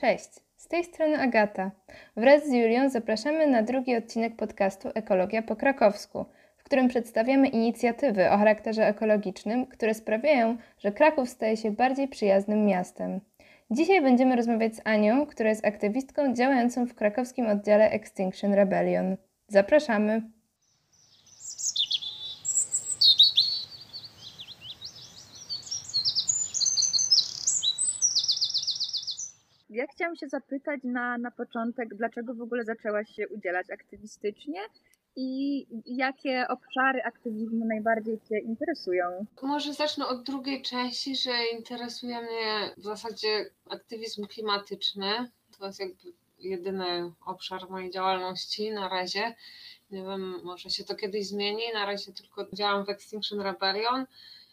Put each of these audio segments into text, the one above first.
Cześć, z tej strony Agata. Wraz z Julią zapraszamy na drugi odcinek podcastu Ekologia po krakowsku, w którym przedstawiamy inicjatywy o charakterze ekologicznym, które sprawiają, że Kraków staje się bardziej przyjaznym miastem. Dzisiaj będziemy rozmawiać z Anią, która jest aktywistką działającą w krakowskim oddziale Extinction Rebellion. Zapraszamy! Ja chciałam się zapytać na, na początek, dlaczego w ogóle zaczęłaś się udzielać aktywistycznie i jakie obszary aktywizmu najbardziej Cię interesują? Może zacznę od drugiej części, że interesuje mnie w zasadzie aktywizm klimatyczny. To jest jakby jedyny obszar mojej działalności na razie. Nie wiem, może się to kiedyś zmieni. Na razie tylko działam w Extinction Rebellion.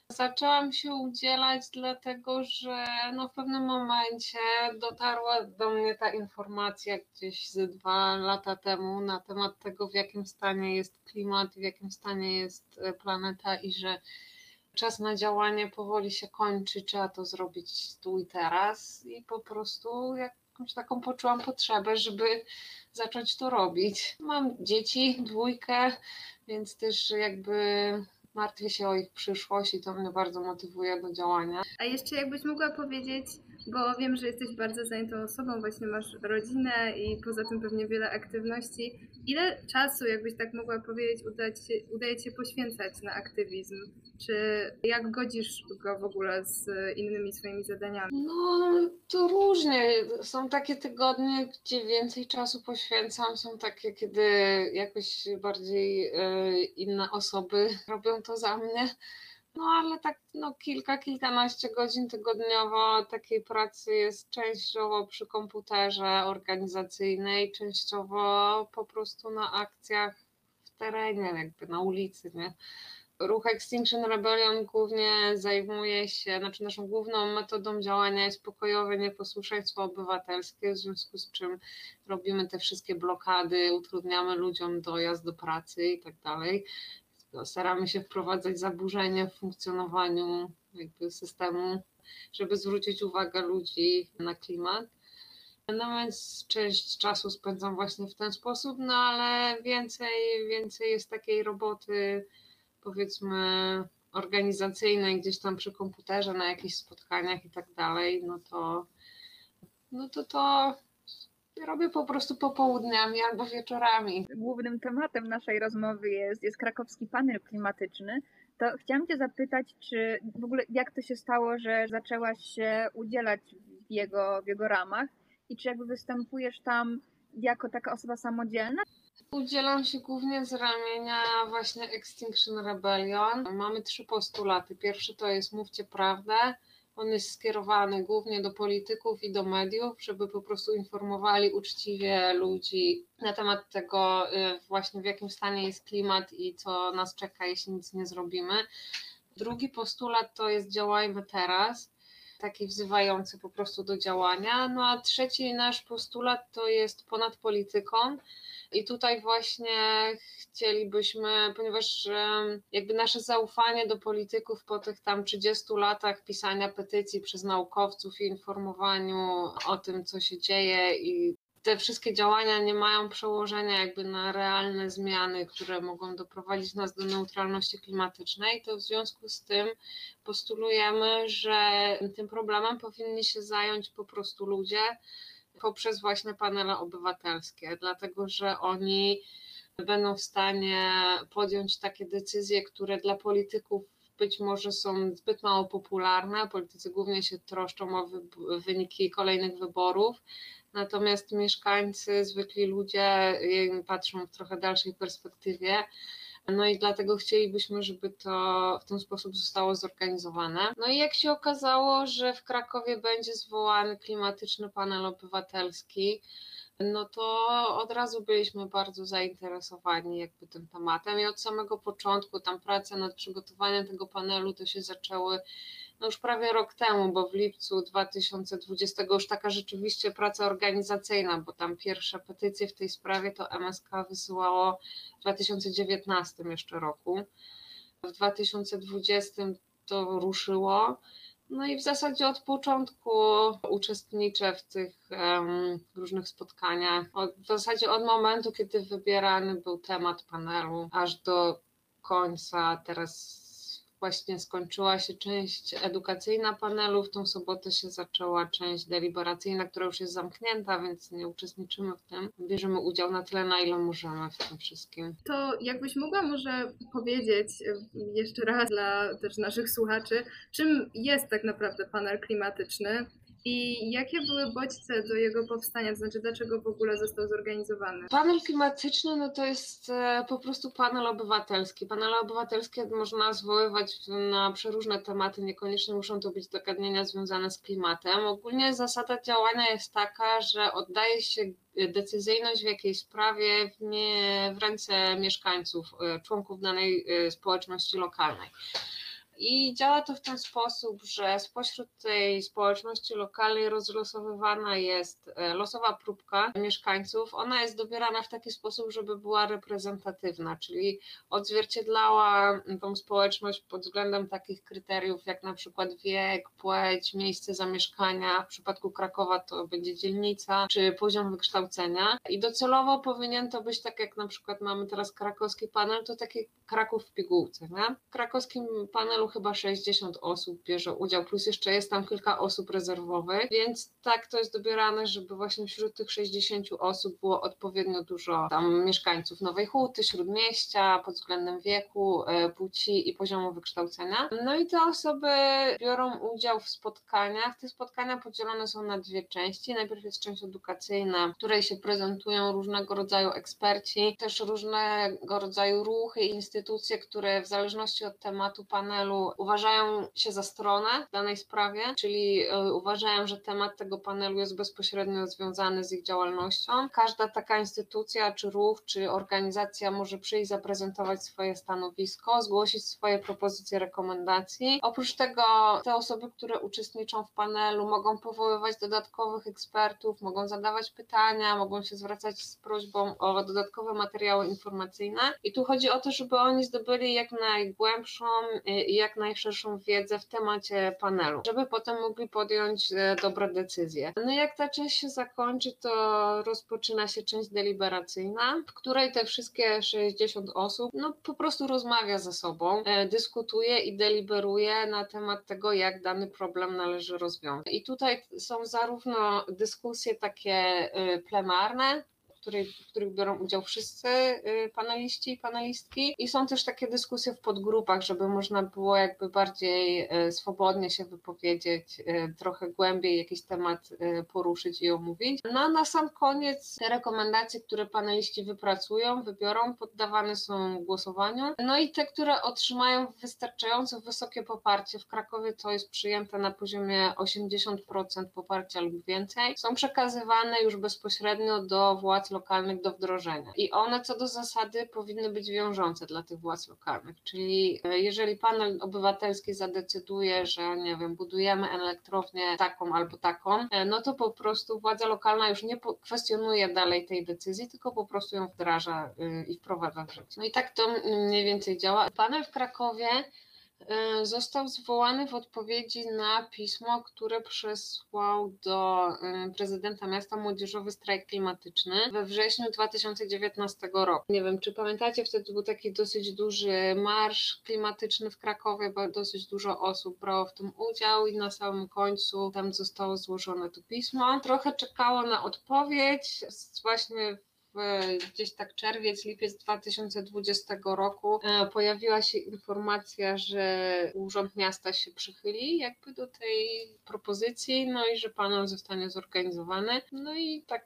Zaczęłam się udzielać, dlatego że no w pewnym momencie dotarła do mnie ta informacja gdzieś z dwa lata temu na temat tego, w jakim stanie jest klimat, w jakim stanie jest e, planeta i że czas na działanie powoli się kończy, trzeba to zrobić tu i teraz. I po prostu jakąś taką poczułam potrzebę, żeby zacząć to robić. Mam dzieci, dwójkę, więc też jakby martwię się o ich przyszłość i to mnie bardzo motywuje do działania. A jeszcze jakbyś mogła powiedzieć, bo wiem, że jesteś bardzo zajętą osobą, właśnie masz rodzinę i poza tym pewnie wiele aktywności. Ile czasu, jakbyś tak mogła powiedzieć, udaje ci, udaje ci poświęcać na aktywizm? Czy jak godzisz go w ogóle z innymi swoimi zadaniami? No, to różnie. Są takie tygodnie, gdzie więcej czasu poświęcam, są takie, kiedy jakoś bardziej e, inne osoby robią to za mnie. No ale tak no, kilka, kilkanaście godzin tygodniowo takiej pracy jest częściowo przy komputerze organizacyjnej, częściowo po prostu na akcjach w terenie, jakby na ulicy, nie? Ruch Extinction Rebellion głównie zajmuje się, znaczy naszą główną metodą działania jest pokojowe nieposłuszeństwo obywatelskie, w związku z czym robimy te wszystkie blokady, utrudniamy ludziom dojazd do pracy i tak dalej. Staramy się wprowadzać zaburzenia w funkcjonowaniu jakby systemu, żeby zwrócić uwagę ludzi na klimat. No więc część czasu spędzam właśnie w ten sposób, no ale więcej, więcej jest takiej roboty powiedzmy organizacyjnej gdzieś tam przy komputerze, na jakichś spotkaniach i tak dalej, no to no to to robię po prostu popołudniami albo wieczorami. Głównym tematem naszej rozmowy jest, jest krakowski panel klimatyczny. To chciałam Cię zapytać, czy w ogóle jak to się stało, że zaczęłaś się udzielać w jego, w jego ramach i czy jakby występujesz tam jako taka osoba samodzielna? Udzielam się głównie z ramienia właśnie Extinction Rebellion. Mamy trzy postulaty. Pierwszy to jest mówcie prawdę. On jest skierowany głównie do polityków i do mediów, żeby po prostu informowali uczciwie ludzi na temat tego, y, właśnie w jakim stanie jest klimat i co nas czeka, jeśli nic nie zrobimy. Drugi postulat to jest działajmy teraz taki wzywający po prostu do działania. No a trzeci nasz postulat to jest ponad polityką. I tutaj właśnie chcielibyśmy, ponieważ jakby nasze zaufanie do polityków po tych tam 30 latach pisania petycji przez naukowców i informowaniu o tym, co się dzieje i te wszystkie działania nie mają przełożenia jakby na realne zmiany, które mogą doprowadzić nas do neutralności klimatycznej, to w związku z tym postulujemy, że tym problemem powinni się zająć po prostu ludzie poprzez właśnie panele obywatelskie, dlatego że oni będą w stanie podjąć takie decyzje, które dla polityków być może są zbyt mało popularne. Politycy głównie się troszczą o wyniki kolejnych wyborów, natomiast mieszkańcy, zwykli ludzie patrzą w trochę dalszej perspektywie. No i dlatego chcielibyśmy, żeby to w ten sposób zostało zorganizowane. No i jak się okazało, że w Krakowie będzie zwołany klimatyczny panel obywatelski, no to od razu byliśmy bardzo zainteresowani jakby tym tematem i od samego początku tam prace nad przygotowaniem tego panelu to się zaczęły no już prawie rok temu, bo w lipcu 2020 już taka rzeczywiście praca organizacyjna, bo tam pierwsze petycje w tej sprawie to MSK wysyłało w 2019 jeszcze roku. W 2020 to ruszyło. No i w zasadzie od początku uczestniczę w tych um, różnych spotkaniach. Od, w zasadzie od momentu, kiedy wybierany był temat panelu, aż do końca. Teraz właśnie skończyła się część edukacyjna panelu, w tą sobotę się zaczęła część deliberacyjna, która już jest zamknięta, więc nie uczestniczymy w tym. Bierzemy udział na tyle, na ile możemy w tym wszystkim. To jakbyś mogła może powiedzieć jeszcze raz dla też naszych słuchaczy, czym jest tak naprawdę panel klimatyczny? I jakie były bodźce do jego powstania, to znaczy dlaczego w ogóle został zorganizowany? Panel klimatyczny no to jest e, po prostu panel obywatelski. Panele obywatelskie można zwoływać na przeróżne tematy, niekoniecznie muszą to być zagadnienia związane z klimatem. Ogólnie zasada działania jest taka, że oddaje się decyzyjność w jakiejś sprawie w, nie, w ręce mieszkańców, e, członków danej e, społeczności lokalnej. I działa to w ten sposób, że spośród tej społeczności lokalnej rozlosowywana jest e, losowa próbka mieszkańców. Ona jest dobierana w taki sposób, żeby była reprezentatywna, czyli odzwierciedlała tą społeczność pod względem takich kryteriów, jak na przykład wiek, płeć, miejsce zamieszkania. W przypadku Krakowa to będzie dzielnica czy poziom wykształcenia. I docelowo powinien to być tak, jak na przykład mamy teraz krakowski panel, to taki Kraków w pigułce. Nie? W krakowskim panelu chyba 60 osób bierze udział, plus jeszcze jest tam kilka osób rezerwowych, więc tak to jest dobierane, żeby właśnie wśród tych 60 osób było odpowiednio dużo tam mieszkańców Nowej Huty, Śródmieścia pod względem wieku, e, płci i poziomu wykształcenia. No i te osoby biorą udział w spotkaniach. Te spotkania podzielone są na dwie części. Najpierw jest część edukacyjna, w której się prezentują różnego rodzaju eksperci, też różnego rodzaju ruchy i instytucje, które w zależności od tematu panelu uważają się za stronę w danej sprawie, czyli e, uważają, że temat tego panelu jest bezpośrednio związany z ich działalnością. Każda taka instytucja, czy ruch, czy organizacja może przyjść, zaprezentować swoje stanowisko, zgłosić swoje propozycje, rekomendacji. Oprócz tego te osoby, które uczestniczą w panelu, mogą powoływać dodatkowych ekspertów, mogą zadawać pytania, mogą się zwracać z prośbą o dodatkowe materiały informacyjne. I tu chodzi o to, żeby oni zdobyli jak najgłębszą i jak jak najszerszą wiedzę w temacie panelu, żeby potem mogli podjąć e, dobre decyzje. No jak ta część się zakończy, to rozpoczyna się część deliberacyjna, w której te wszystkie 60 osób no po prostu rozmawia ze sobą, e, dyskutuje i deliberuje na temat tego, jak dany problem należy rozwiązać. I tutaj są zarówno dyskusje takie e, plenarne, której, w których biorą udział wszyscy y, paneliści i panelistki. I są też takie dyskusje w podgrupach, żeby można było jakby bardziej y, swobodnie się wypowiedzieć, y, trochę głębiej jakiś temat poruszyć i omówić. No a na sam koniec te rekomendacje, które paneliści wypracują, wybiorą, poddawane są głosowaniu. No i te, które otrzymają wystarczająco wysokie poparcie, w Krakowie to jest przyjęte na poziomie 80% poparcia lub więcej, są przekazywane już bezpośrednio do władz lokalnych do wdrożenia. I one co do zasady powinny być wiążące dla tych władz lokalnych. Czyli e, jeżeli panel obywatelski zadecyduje, że nie wiem, budujemy elektrownię taką albo taką, e, no to po prostu władza lokalna już nie kwestionuje dalej tej decyzji, tylko po prostu ją wdraża e, i wprowadza w życie. No i tak to mniej więcej działa. Panel w Krakowie został zwołany w odpowiedzi na pismo, które przesłał do e, prezydenta miasta młodzieżowy strajk klimatyczny we wrześniu 2019 roku. Nie wiem, czy pamiętacie, wtedy był taki dosyć duży marsz klimatyczny w Krakowie, bo dosyć dużo osób brało w tym udział i na samym końcu tam zostało złożone to pismo. Trochę czekało na odpowiedź, właśnie gdzieś tak czerwiec, lipiec 2020 roku e, pojawiła się informacja, że Urząd Miasta się przychyli jakby do tej propozycji, no i że panel zostanie zorganizowany. No i tak,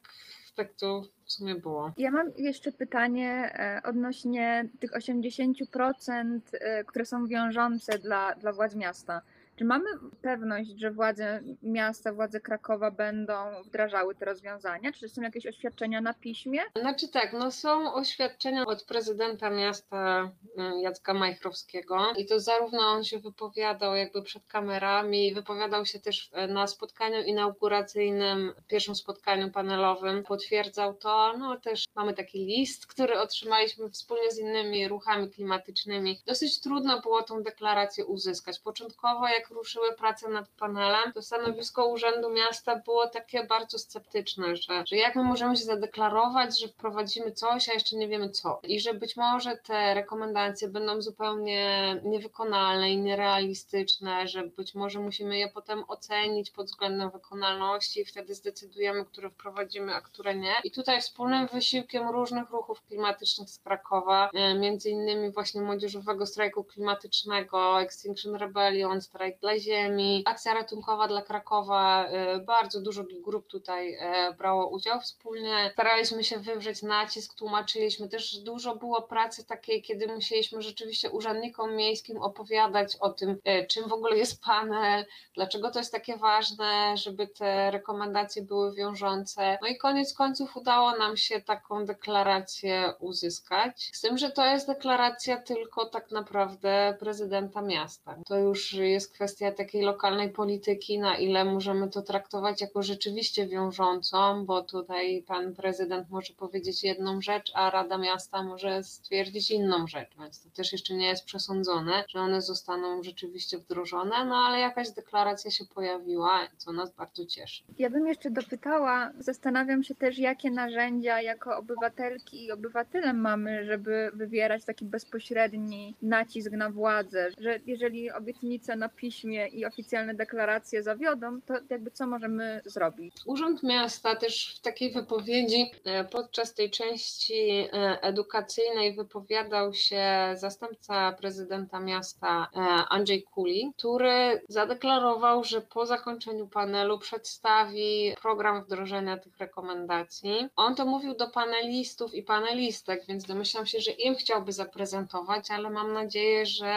tak to w sumie było. Ja mam jeszcze pytanie e, odnośnie tych 80%, e, które są wiążące dla, dla władz miasta. Czy mamy pewność, że władze miasta, władze Krakowa będą wdrażały te rozwiązania? Czy są jakieś oświadczenia na piśmie? Znaczy tak, no są oświadczenia od prezydenta miasta mm, Jacka Majchrowskiego i to zarówno on się wypowiadał jakby przed kamerami, wypowiadał się też e, na spotkaniu inauguracyjnym, pierwszym spotkaniu panelowym, potwierdzał to, no też mamy taki list, który otrzymaliśmy wspólnie z innymi ruchami klimatycznymi. Dosyć trudno było tą deklarację uzyskać. Początkowo jak jak ruszyły prace nad panelem, to stanowisko Urzędu Miasta było takie bardzo sceptyczne, że, że jak my możemy się zadeklarować, że wprowadzimy coś, a jeszcze nie wiemy co. I że być może te rekomendacje będą zupełnie niewykonalne i nierealistyczne, że być może musimy je potem ocenić pod względem wykonalności i wtedy zdecydujemy, które wprowadzimy, a które nie. I tutaj wspólnym wysiłkiem różnych ruchów klimatycznych z Krakowa, e, między innymi właśnie Młodzieżowego Strajku Klimatycznego, Extinction Rebellion, Strajk dla Ziemi, Akcja Ratunkowa dla Krakowa, e, bardzo dużo grup tutaj e, brało udział wspólnie. Staraliśmy się wywrzeć nacisk, tłumaczyliśmy też, dużo było pracy takiej, kiedy musieliśmy rzeczywiście urzędnikom miejskim opowiadać o tym, czym w ogóle jest panel, dlaczego to jest takie ważne, żeby te rekomendacje były wiążące. No i koniec końców udało nam się taką deklarację uzyskać. Z tym, że to jest deklaracja tylko tak naprawdę prezydenta miasta. To już jest kwestia takiej lokalnej polityki, na ile możemy to traktować jako rzeczywiście wiążącą, bo tutaj pan prezydent może powiedzieć jedną rzecz, a Rada Miasta może stwierdzić inną rzecz, więc to też jeszcze nie jest przesądzone, że one zostaną rzeczywiście wdrożone, no ale jakaś deklaracja się pojawiła, co nas bardzo cieszy. Ja bym jeszcze dopytała, zastanawiam się też, jakie narzędzia jako obywatelki i obywatele mamy, żeby wywierać taki bezpośredni nacisk na władzę, że jeżeli obietnice na piśmie i oficjalne deklaracje zawiodą, to jakby co możemy zrobić? Urząd Miasta też w takiej wypowiedzi e, podczas tej części e, edukacyjnej wypowiadał się zastępca prezydenta miasta e, Andrzej Kuli, który zadeklarował, że po zakończeniu panelu przedstawi program wdrożenia tych rekomendacji. On to mówił do panelistów i panelistek, więc domyślam się, że im chciałby zaprezentować, ale mam nadzieję, że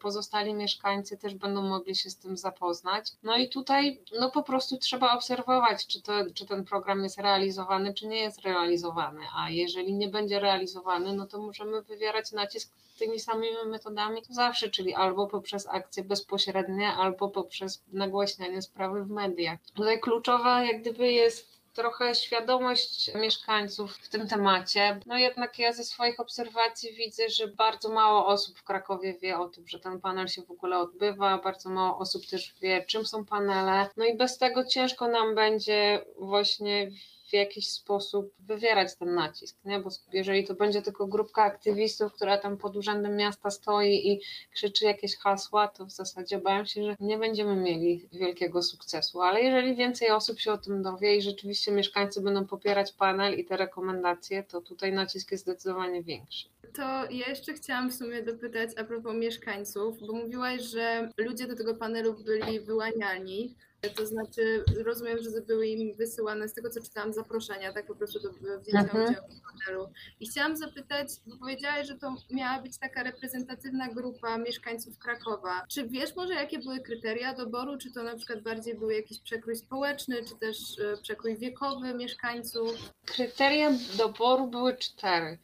pozostali mieszkańcy też będą mogli się z tym zapoznać. No i tutaj no po prostu trzeba obserwować, czy, to, czy ten program jest realizowany, czy nie jest realizowany, a jeżeli nie będzie realizowany, no to możemy wywierać nacisk tymi samymi metodami to zawsze, czyli albo poprzez akcje bezpośrednie, albo poprzez nagłaśnianie sprawy w mediach. Tutaj kluczowa jak gdyby jest trochę świadomość mieszkańców w tym temacie. No jednak ja ze swoich obserwacji widzę, że bardzo mało osób w Krakowie wie o tym, że ten panel się w ogóle odbywa, bardzo mało osób też wie, czym są panele. No i bez tego ciężko nam będzie właśnie jakiś sposób wywierać ten nacisk, nie? bo jeżeli to będzie tylko grupka aktywistów, która tam pod urzędem miasta stoi i krzyczy jakieś hasła, to w zasadzie obawiam się, że nie będziemy mieli wielkiego sukcesu, ale jeżeli więcej osób się o tym dowie i rzeczywiście mieszkańcy będą popierać panel i te rekomendacje, to tutaj nacisk jest zdecydowanie większy. To ja jeszcze chciałam w sumie dopytać a propos mieszkańców, bo mówiłaś, że ludzie do tego panelu byli wyłaniani. To znaczy, rozumiem, że były im wysyłane, z tego co czytałam, zaproszenia, tak po prostu do wzięcia mhm. udziału w panelu. I chciałam zapytać, bo powiedziałaś, że to miała być taka reprezentatywna grupa mieszkańców Krakowa. Czy wiesz może, jakie były kryteria doboru? Czy to na przykład bardziej był jakiś przekrój społeczny, czy też e, przekrój wiekowy mieszkańców? Kryteria doboru były cztery.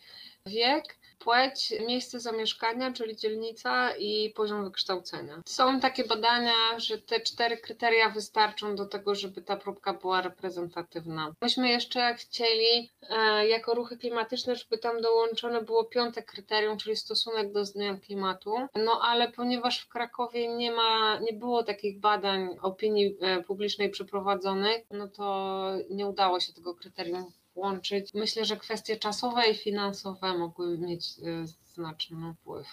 Wiek, płeć, miejsce zamieszkania, czyli dzielnica i poziom wykształcenia. Są takie badania, że te cztery kryteria wystarczą do tego, żeby ta próbka była reprezentatywna. Myśmy jeszcze chcieli e, jako ruchy klimatyczne, żeby tam dołączone było piąte kryterium, czyli stosunek do zmian klimatu. No ale ponieważ w Krakowie nie ma, nie było takich badań opinii e, publicznej przeprowadzonych, no to nie udało się tego kryterium łączyć. Myślę, że kwestie czasowe i finansowe mogły mieć y, znaczny wpływ.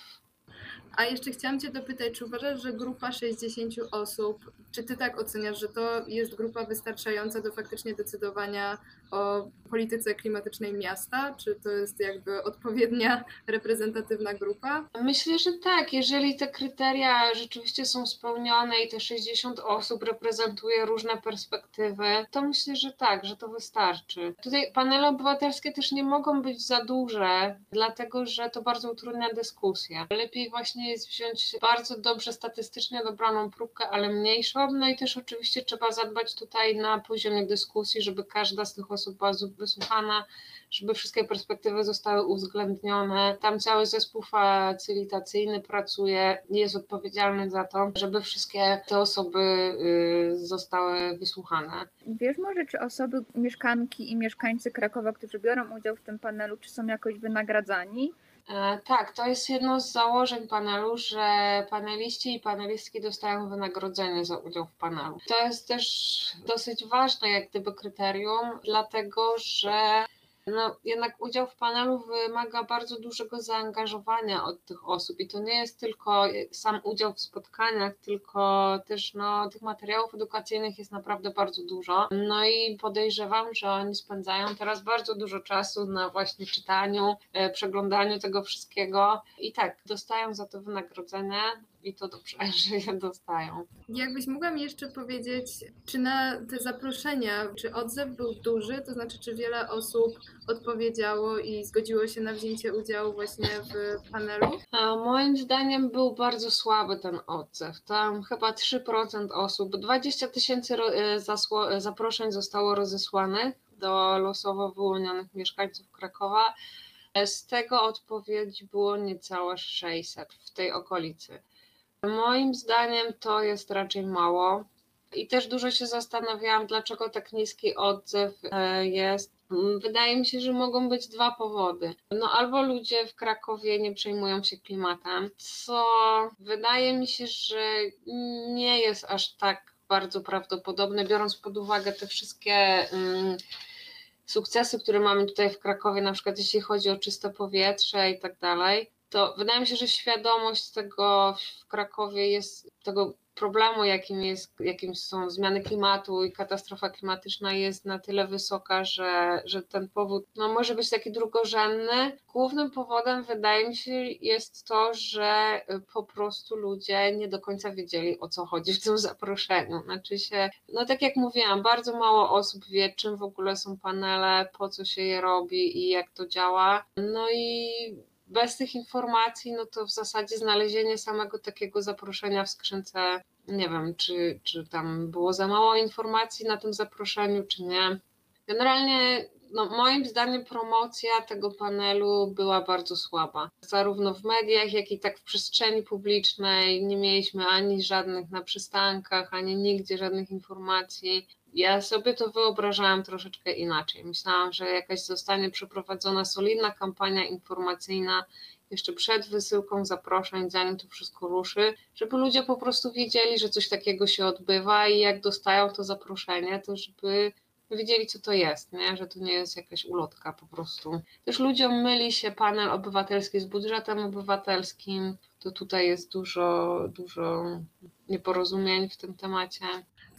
A jeszcze chciałam Cię dopytać, czy uważasz, że grupa 60 osób, czy Ty tak oceniasz, że to jest grupa wystarczająca do faktycznie decydowania o polityce klimatycznej miasta? Czy to jest jakby odpowiednia, reprezentatywna grupa? Myślę, że tak. Jeżeli te kryteria rzeczywiście są spełnione i te 60 osób reprezentuje różne perspektywy, to myślę, że tak, że to wystarczy. Tutaj panele obywatelskie też nie mogą być za duże, dlatego że to bardzo utrudnia dyskusję. Lepiej właśnie jest wziąć bardzo dobrze statystycznie dobraną próbkę, ale mniejszą. No i też oczywiście trzeba zadbać tutaj na poziomie dyskusji, żeby każda z tych osób była wysłuchana, żeby wszystkie perspektywy zostały uwzględnione. Tam cały zespół facylitacyjny pracuje, jest odpowiedzialny za to, żeby wszystkie te osoby y, zostały wysłuchane. Wiesz może, czy osoby, mieszkanki i mieszkańcy Krakowa, którzy biorą udział w tym panelu, czy są jakoś wynagradzani? E, tak, to jest jedno z założeń panelu, że paneliści i panelistki dostają wynagrodzenie za udział w panelu. To jest też dosyć ważne jak gdyby kryterium, dlatego że no, jednak udział w panelu wymaga bardzo dużego zaangażowania od tych osób i to nie jest tylko sam udział w spotkaniach, tylko też no, tych materiałów edukacyjnych jest naprawdę bardzo dużo. No i podejrzewam, że oni spędzają teraz bardzo dużo czasu na właśnie czytaniu, e, przeglądaniu tego wszystkiego i tak, dostają za to wynagrodzenie i to dobrze, że je dostają. Jakbyś mogła mi jeszcze powiedzieć, czy na te zaproszenia, czy odzew był duży, to znaczy, czy wiele osób odpowiedziało i zgodziło się na wzięcie udziału właśnie w panelu? A moim zdaniem był bardzo słaby ten odzew. Tam chyba 3% osób, 20 tysięcy e, zaproszeń zostało rozesłanych do losowo wyłonionych mieszkańców Krakowa. E, z tego odpowiedzi było niecałe 600 w tej okolicy. Moim zdaniem to jest raczej mało. I też dużo się zastanawiałam, dlaczego tak niski odzew e, jest. Wydaje mi się, że mogą być dwa powody. No albo ludzie w Krakowie nie przejmują się klimatem, co wydaje mi się, że nie jest aż tak bardzo prawdopodobne, biorąc pod uwagę te wszystkie. Mm, sukcesy, które mamy tutaj w Krakowie, na przykład jeśli chodzi o czyste powietrze i tak dalej, to wydaje mi się, że świadomość tego w Krakowie jest, tego problemu, jakim, jest, jakim są zmiany klimatu i katastrofa klimatyczna jest na tyle wysoka, że, że ten powód no, może być taki drugorzędny. Głównym powodem wydaje mi się jest to, że po prostu ludzie nie do końca wiedzieli o co chodzi w tym zaproszeniu. Znaczy się, no tak jak mówiłam, bardzo mało osób wie, czym w ogóle są panele, po co się je robi i jak to działa. No i bez tych informacji, no to w zasadzie znalezienie samego takiego zaproszenia w skrzynce, nie wiem, czy, czy tam było za mało informacji na tym zaproszeniu, czy nie. Generalnie, no, moim zdaniem, promocja tego panelu była bardzo słaba. Zarówno w mediach, jak i tak w przestrzeni publicznej nie mieliśmy ani żadnych na przystankach, ani nigdzie żadnych informacji. Ja sobie to wyobrażałam troszeczkę inaczej. Myślałam, że jakaś zostanie przeprowadzona solidna kampania informacyjna jeszcze przed wysyłką zaproszeń, zanim to wszystko ruszy, żeby ludzie po prostu wiedzieli, że coś takiego się odbywa i jak dostają to zaproszenie, to żeby wiedzieli, co to jest, nie? że to nie jest jakaś ulotka po prostu. Też ludziom myli się panel obywatelski z budżetem obywatelskim, to tutaj jest dużo, dużo nieporozumień w tym temacie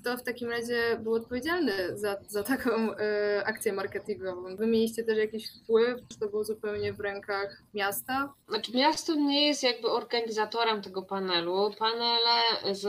kto w takim razie był odpowiedzialny za, za taką y, akcję marketingową? Wy mieliście też jakiś wpływ, czy to było zupełnie w rękach miasta? Znaczy miasto nie jest jakby organizatorem tego panelu. Panele z,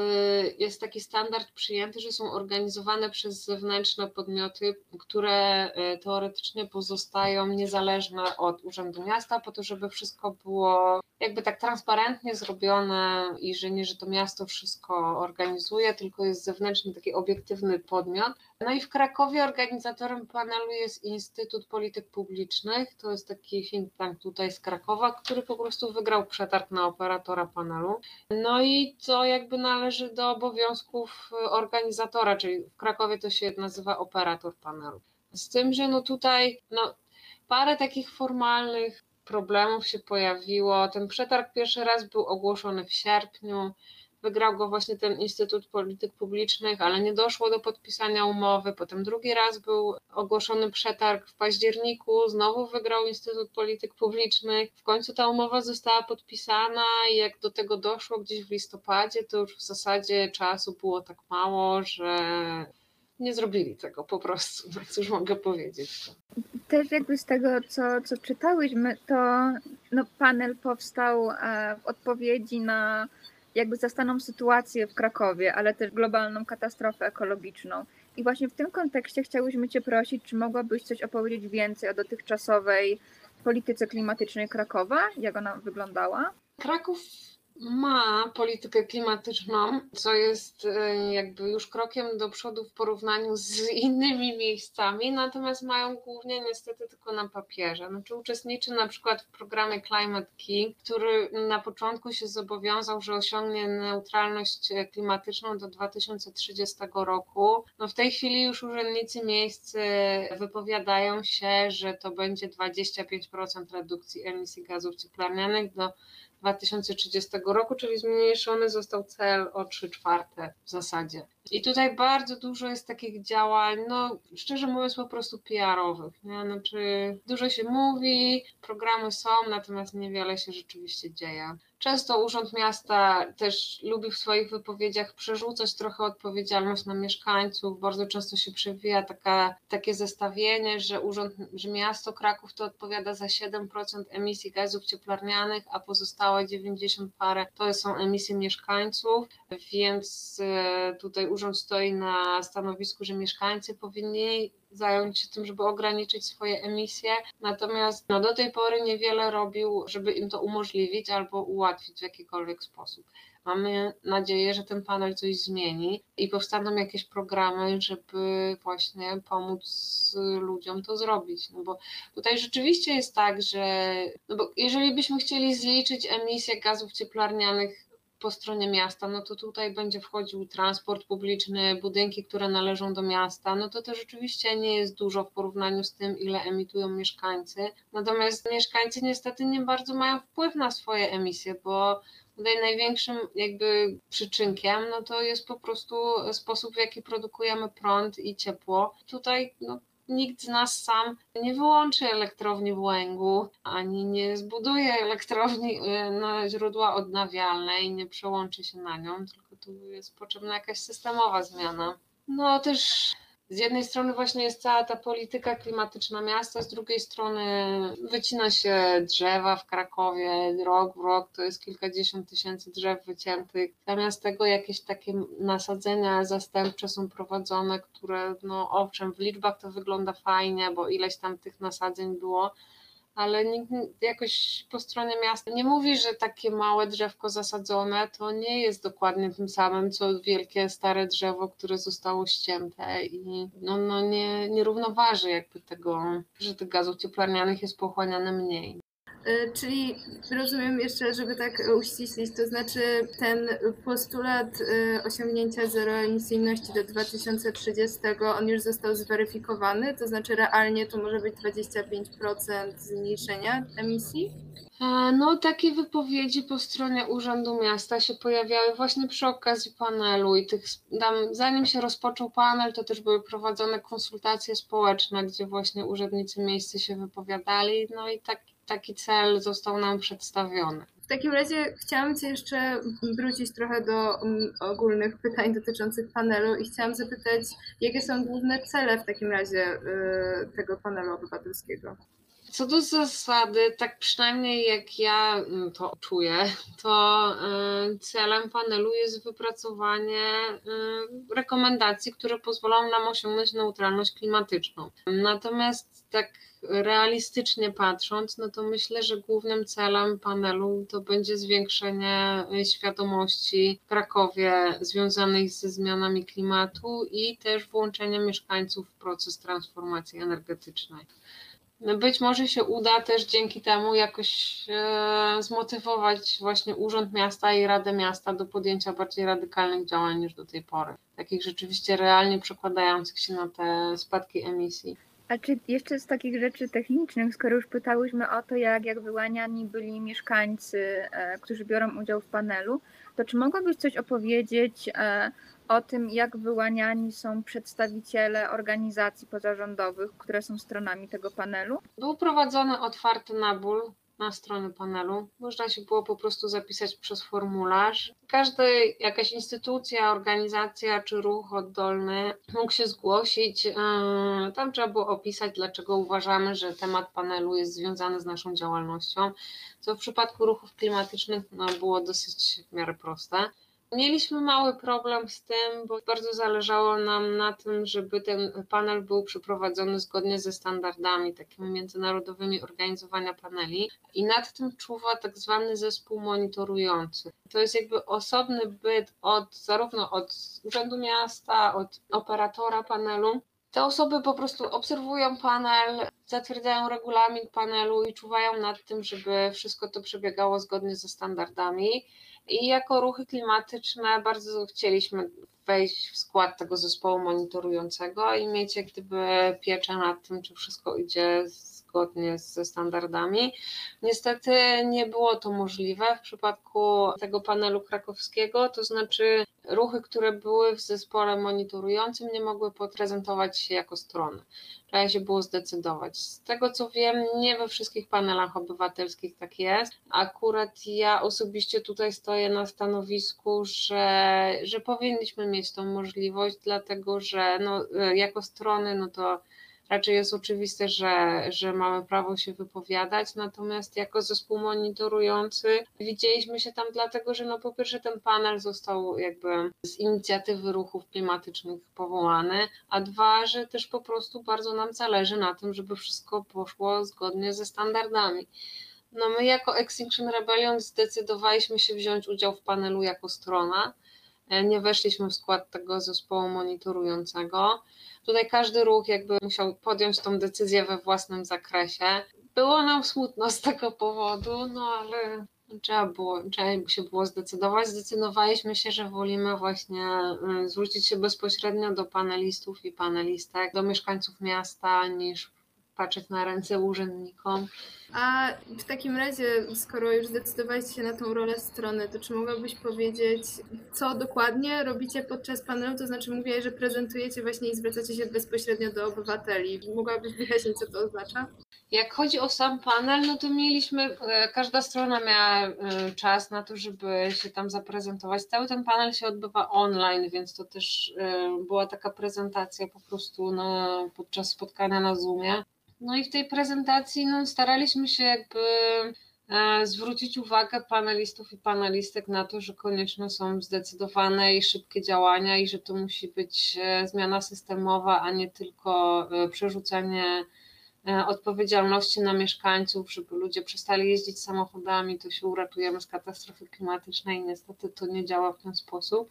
jest taki standard przyjęty, że są organizowane przez zewnętrzne podmioty, które y, teoretycznie pozostają niezależne od Urzędu Miasta po to, żeby wszystko było jakby tak transparentnie zrobione i że nie, że to miasto wszystko organizuje, tylko jest zewnętrzny taki obiektywny podmiot. No i w Krakowie organizatorem panelu jest Instytut Polityk Publicznych, to jest taki think tank tutaj z Krakowa, który po prostu wygrał przetarg na operatora panelu. No i to jakby należy do obowiązków organizatora, czyli w Krakowie to się nazywa operator panelu. Z tym, że no tutaj no, parę takich formalnych problemów się pojawiło. Ten przetarg pierwszy raz był ogłoszony w sierpniu. Wygrał go właśnie ten Instytut Polityk Publicznych, ale nie doszło do podpisania umowy. Potem drugi raz był ogłoszony przetarg w październiku, znowu wygrał Instytut Polityk Publicznych. W końcu ta umowa została podpisana i jak do tego doszło gdzieś w listopadzie, to już w zasadzie czasu było tak mało, że nie zrobili tego po prostu. No cóż mogę powiedzieć. Też jakby z tego, co, co czytałyśmy, to no, panel powstał e, w odpowiedzi na jakby zastaną sytuację w Krakowie, ale też globalną katastrofę ekologiczną. I właśnie w tym kontekście chciałyśmy Cię prosić, czy mogłabyś coś opowiedzieć więcej o dotychczasowej polityce klimatycznej Krakowa, jak ona wyglądała? Kraków ma politykę klimatyczną, co jest e, jakby już krokiem do przodu w porównaniu z innymi miejscami, natomiast mają głównie niestety tylko na papierze. Znaczy uczestniczy na przykład w programie Climate Key, który na początku się zobowiązał, że osiągnie neutralność klimatyczną do 2030 roku. No w tej chwili już urzędnicy miejscy wypowiadają się, że to będzie 25% redukcji emisji gazów cieplarnianych do 2030 roku, czyli zmniejszony został cel o 3 czwarte w zasadzie. I tutaj bardzo dużo jest takich działań, no szczerze mówiąc po prostu PR-owych, nie? Znaczy dużo się mówi, programy są, natomiast niewiele się rzeczywiście dzieje. Często Urząd Miasta też lubi w swoich wypowiedziach przerzucać trochę odpowiedzialność na mieszkańców. Bardzo często się przewija taka, takie zestawienie, że Urząd, że Miasto Kraków to odpowiada za 7% emisji gazów cieplarnianych, a pozostałe 90 parę to są emisje mieszkańców, więc e, tutaj urząd stoi na stanowisku, że mieszkańcy powinni zająć się tym, żeby ograniczyć swoje emisje, natomiast no, do tej pory niewiele robił, żeby im to umożliwić albo ułatwić w jakikolwiek sposób. Mamy nadzieję, że ten panel coś zmieni i powstaną jakieś programy, żeby właśnie pomóc ludziom to zrobić. No bo tutaj rzeczywiście jest tak, że no bo jeżeli byśmy chcieli zliczyć emisję gazów cieplarnianych po stronie miasta, no to tutaj będzie wchodził transport publiczny, budynki, które należą do miasta, no to to rzeczywiście nie jest dużo w porównaniu z tym, ile emitują mieszkańcy. Natomiast mieszkańcy niestety nie bardzo mają wpływ na swoje emisje, bo tutaj największym jakby przyczynkiem, no to jest po prostu sposób, w jaki produkujemy prąd i ciepło. Tutaj no, nikt z nas sam nie wyłączy elektrowni w Łęgu, ani nie zbuduje elektrowni y, na źródła odnawialne i nie przełączy się na nią, tylko tu jest potrzebna jakaś systemowa zmiana. No też z jednej strony właśnie jest cała ta polityka klimatyczna miasta, z drugiej strony wycina się drzewa w Krakowie, rok w rok to jest kilkadziesiąt tysięcy drzew wyciętych. Zamiast tego jakieś takie nasadzenia zastępcze są prowadzone, które no owszem w liczbach to wygląda fajnie, bo ileś tam tych nasadzeń było, ale nikt jakoś po stronie miasta nie mówi, że takie małe drzewko zasadzone to nie jest dokładnie tym samym, co wielkie stare drzewo, które zostało ścięte i no, no nie, nie równoważy jakby tego, że tych gazów cieplarnianych jest pochłaniane mniej. Y, czyli rozumiem jeszcze, żeby tak uściślić, to znaczy ten postulat y, osiągnięcia zeroemisyjności do 2030, on już został zweryfikowany, to znaczy realnie to może być 25% zmniejszenia emisji? E, no, takie wypowiedzi po stronie Urzędu Miasta się pojawiały właśnie przy okazji panelu i tych, tam, zanim się rozpoczął panel, to też były prowadzone konsultacje społeczne, gdzie właśnie urzędnicy miejscy się wypowiadali, no i tak, taki cel został nam przedstawiony. W takim razie chciałam Cię jeszcze wrócić trochę do um, ogólnych pytań dotyczących panelu i chciałam zapytać, jakie są główne cele w takim razie y, tego panelu obywatelskiego? Co do zasady, tak przynajmniej jak ja mm, to czuję, to y, celem panelu jest wypracowanie y, rekomendacji, które pozwolą nam osiągnąć neutralność klimatyczną. Natomiast tak realistycznie patrząc, no to myślę, że głównym celem panelu to będzie zwiększenie świadomości w Krakowie związanej ze zmianami klimatu i też włączenie mieszkańców w proces transformacji energetycznej. No być może się uda też dzięki temu jakoś e, zmotywować właśnie Urząd Miasta i Radę Miasta do podjęcia bardziej radykalnych działań niż do tej pory. Takich rzeczywiście realnie przekładających się na te spadki emisji. A czy jeszcze z takich rzeczy technicznych, skoro już pytałyśmy o to, jak, jak wyłaniani byli mieszkańcy, e, którzy biorą udział w panelu, to czy mogłabyś coś opowiedzieć e, o tym, jak wyłaniani są przedstawiciele organizacji pozarządowych, które są stronami tego panelu? Był prowadzony otwarty nabór na stronę panelu. Można się było po prostu zapisać przez formularz. Każda jakaś instytucja, organizacja czy ruch oddolny mógł się zgłosić. Yy, tam trzeba było opisać, dlaczego uważamy, że temat panelu jest związany z naszą działalnością, co w przypadku ruchów klimatycznych no, było dosyć w miarę proste. Mieliśmy mały problem z tym, bo bardzo zależało nam na tym, żeby ten panel był przeprowadzony zgodnie ze standardami takimi międzynarodowymi organizowania paneli i nad tym czuwa tak zwany zespół monitorujący. To jest jakby osobny byt od zarówno od Urzędu Miasta, od operatora panelu, te osoby po prostu obserwują panel, zatwierdzają regulamin panelu i czuwają nad tym, żeby wszystko to przebiegało zgodnie ze standardami. I jako ruchy klimatyczne bardzo chcieliśmy wejść w skład tego zespołu monitorującego i mieć jak gdyby pieczę nad tym, czy wszystko idzie zgodnie ze standardami. Niestety nie było to możliwe w przypadku tego panelu krakowskiego, to znaczy ruchy, które były w zespole monitorującym, nie mogły podprezentować się jako strony. Trzeba się było zdecydować. Z tego co wiem, nie we wszystkich panelach obywatelskich tak jest. Akurat ja osobiście tutaj stoję na stanowisku, że, że powinniśmy mieć tą możliwość, dlatego że no, jako strony, no to raczej jest oczywiste, że, że mamy prawo się wypowiadać, natomiast jako zespół monitorujący widzieliśmy się tam dlatego, że no po pierwsze ten panel został jakby z inicjatywy ruchów klimatycznych powołany, a dwa, że też po prostu bardzo nam zależy na tym, żeby wszystko poszło zgodnie ze standardami. No my jako Extinction Rebellion zdecydowaliśmy się wziąć udział w panelu jako strona, nie weszliśmy w skład tego zespołu monitorującego. Tutaj każdy ruch jakby musiał podjąć tą decyzję we własnym zakresie. Było nam smutno z tego powodu, no ale trzeba było, trzeba się było zdecydować. Zdecydowaliśmy się, że wolimy właśnie y, zwrócić się bezpośrednio do panelistów i panelistek, do mieszkańców miasta, niż patrzeć na ręce urzędnikom. A w takim razie, skoro już zdecydowaliście się na tą rolę strony, to czy mogłabyś powiedzieć, co dokładnie robicie podczas panelu? To znaczy, mówię, że prezentujecie właśnie i zwracacie się bezpośrednio do obywateli. Mogłabyś wyjaśnić, co to oznacza? Jak chodzi o sam panel, no to mieliśmy, e, każda strona miała e, czas na to, żeby się tam zaprezentować. Cały ten panel się odbywa online, więc to też e, była taka prezentacja po prostu no, podczas spotkania na Zoomie. No i w tej prezentacji no, staraliśmy się jakby e, zwrócić uwagę panelistów i panelistek na to, że konieczne są zdecydowane i szybkie działania i że to musi być e, zmiana systemowa, a nie tylko e, przerzucanie odpowiedzialności na mieszkańców, żeby ludzie przestali jeździć samochodami, to się uratujemy z katastrofy klimatycznej. Niestety to nie działa w ten sposób.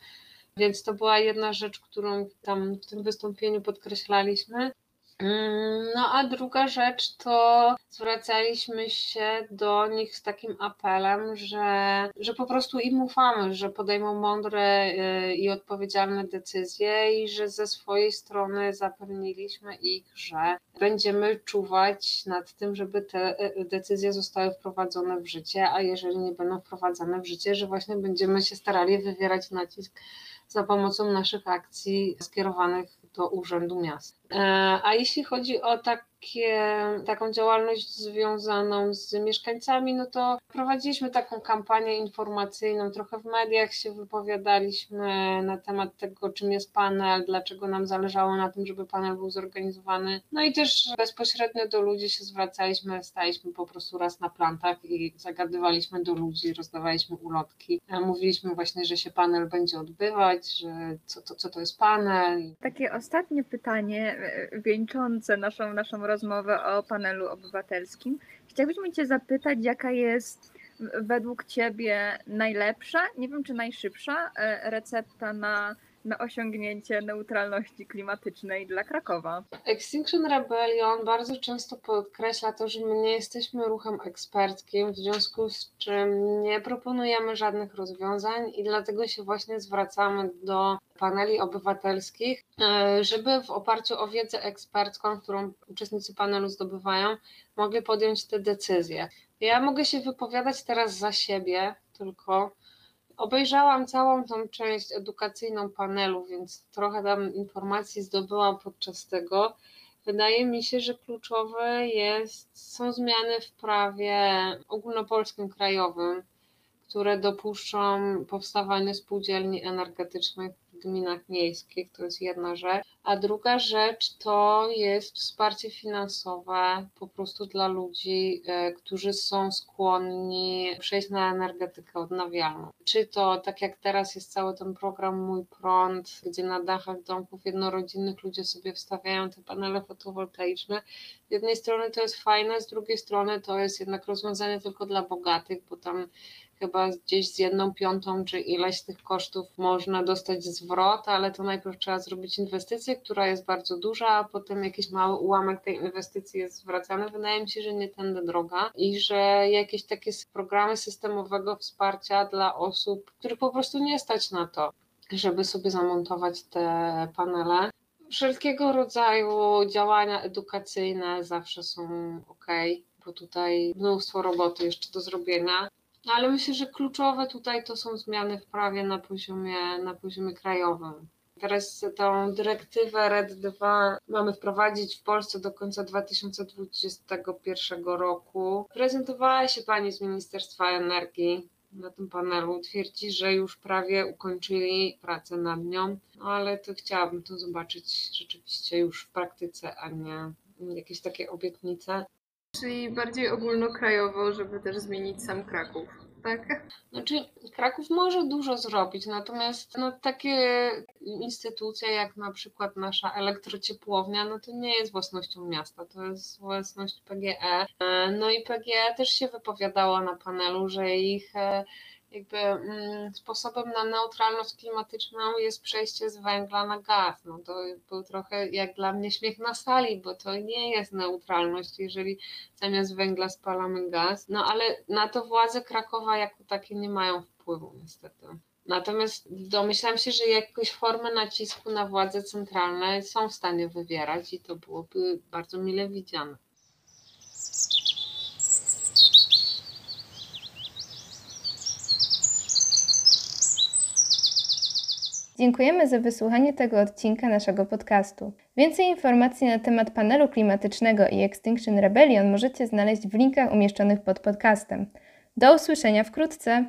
Więc to była jedna rzecz, którą tam w tym wystąpieniu podkreślaliśmy. Mm, no a druga rzecz to zwracaliśmy się do nich z takim apelem, że, że po prostu im ufamy, że podejmą mądre y, i odpowiedzialne decyzje i że ze swojej strony zapewniliśmy ich, że będziemy czuwać nad tym, żeby te y, decyzje zostały wprowadzone w życie, a jeżeli nie będą wprowadzane w życie, że właśnie będziemy się starali wywierać nacisk za pomocą naszych akcji skierowanych do Urzędu Miasta. E, a jeśli chodzi o takie, taką działalność związaną z mieszkańcami, no to prowadziliśmy taką kampanię informacyjną, trochę w mediach się wypowiadaliśmy na temat tego, czym jest panel, dlaczego nam zależało na tym, żeby panel był zorganizowany. No i też bezpośrednio do ludzi się zwracaliśmy, staliśmy po prostu raz na plantach i zagadywaliśmy do ludzi, rozdawaliśmy ulotki. E, mówiliśmy właśnie, że się panel będzie odbywać, że co co to jest panel. Takie ostatnie pytanie wieńczące naszą, naszą rozmowę o panelu obywatelskim. Chciałabym Cię zapytać, jaka jest według Ciebie najlepsza, nie wiem czy najszybsza e, recepta na na osiągnięcie neutralności klimatycznej dla Krakowa. Extinction Rebellion bardzo często podkreśla to, że my nie jesteśmy ruchem eksperckim, w związku z czym nie proponujemy żadnych rozwiązań i dlatego się właśnie zwracamy do paneli obywatelskich, e, żeby w oparciu o wiedzę ekspercką, którą uczestnicy panelu zdobywają, mogli podjąć te decyzje. Ja mogę się wypowiadać teraz za siebie tylko, Obejrzałam całą tą część edukacyjną panelu, więc trochę tam informacji zdobyłam podczas tego. Wydaje mi się, że kluczowe jest, są zmiany w prawie ogólnopolskim krajowym, które dopuszczą powstawanie spółdzielni energetycznych gminach miejskich, to jest jedna rzecz. A druga rzecz to jest wsparcie finansowe po prostu dla ludzi, e, którzy są skłonni przejść na energetykę odnawialną. Czy to tak jak teraz jest cały ten program Mój Prąd, gdzie na dachach domków jednorodzinnych ludzie sobie wstawiają te panele fotowoltaiczne. Z jednej strony to jest fajne, z drugiej strony to jest jednak rozwiązanie tylko dla bogatych, bo tam chyba gdzieś z jedną piątą czy ileś tych kosztów można dostać zwrot, ale to najpierw trzeba zrobić inwestycję, która jest bardzo duża, a potem jakiś mały ułamek tej inwestycji jest zwracany. Wydaje mi się, że nie tędy droga i że jakieś takie programy systemowego wsparcia dla osób, których po prostu nie stać na to, żeby sobie zamontować te panele. Wszelkiego rodzaju działania edukacyjne zawsze są ok, bo tutaj mnóstwo roboty jeszcze do zrobienia. No, ale myślę, że kluczowe tutaj to są zmiany w prawie na poziomie, na poziomie krajowym. Teraz tą dyrektywę RED 2 mamy wprowadzić w Polsce do końca 2021 roku. Prezentowała się pani z Ministerstwa Energii na tym panelu. Twierdzi, że już prawie ukończyli pracę nad nią, no, ale to chciałabym to zobaczyć rzeczywiście już w praktyce, a nie jakieś takie obietnice. Czyli bardziej ogólnokrajowo, żeby też zmienić sam Kraków, tak? Znaczy, Kraków może dużo zrobić, natomiast no, takie instytucje jak na przykład nasza elektrociepłownia, no to nie jest własnością miasta, to jest własność PGE. No i PGE też się wypowiadało na panelu, że ich e, jakby mm, sposobem na neutralność klimatyczną jest przejście z węgla na gaz. No to był trochę jak dla mnie śmiech na sali, bo to nie jest neutralność, jeżeli zamiast węgla spalamy gaz. No ale na to władze Krakowa jako takie nie mają wpływu niestety. Natomiast domyślam się, że jakieś formy nacisku na władze centralne są w stanie wywierać i to byłoby bardzo mile widziane. Dziękujemy za wysłuchanie tego odcinka naszego podcastu. Więcej informacji na temat panelu klimatycznego i Extinction Rebellion możecie znaleźć w linkach umieszczonych pod podcastem. Do usłyszenia wkrótce!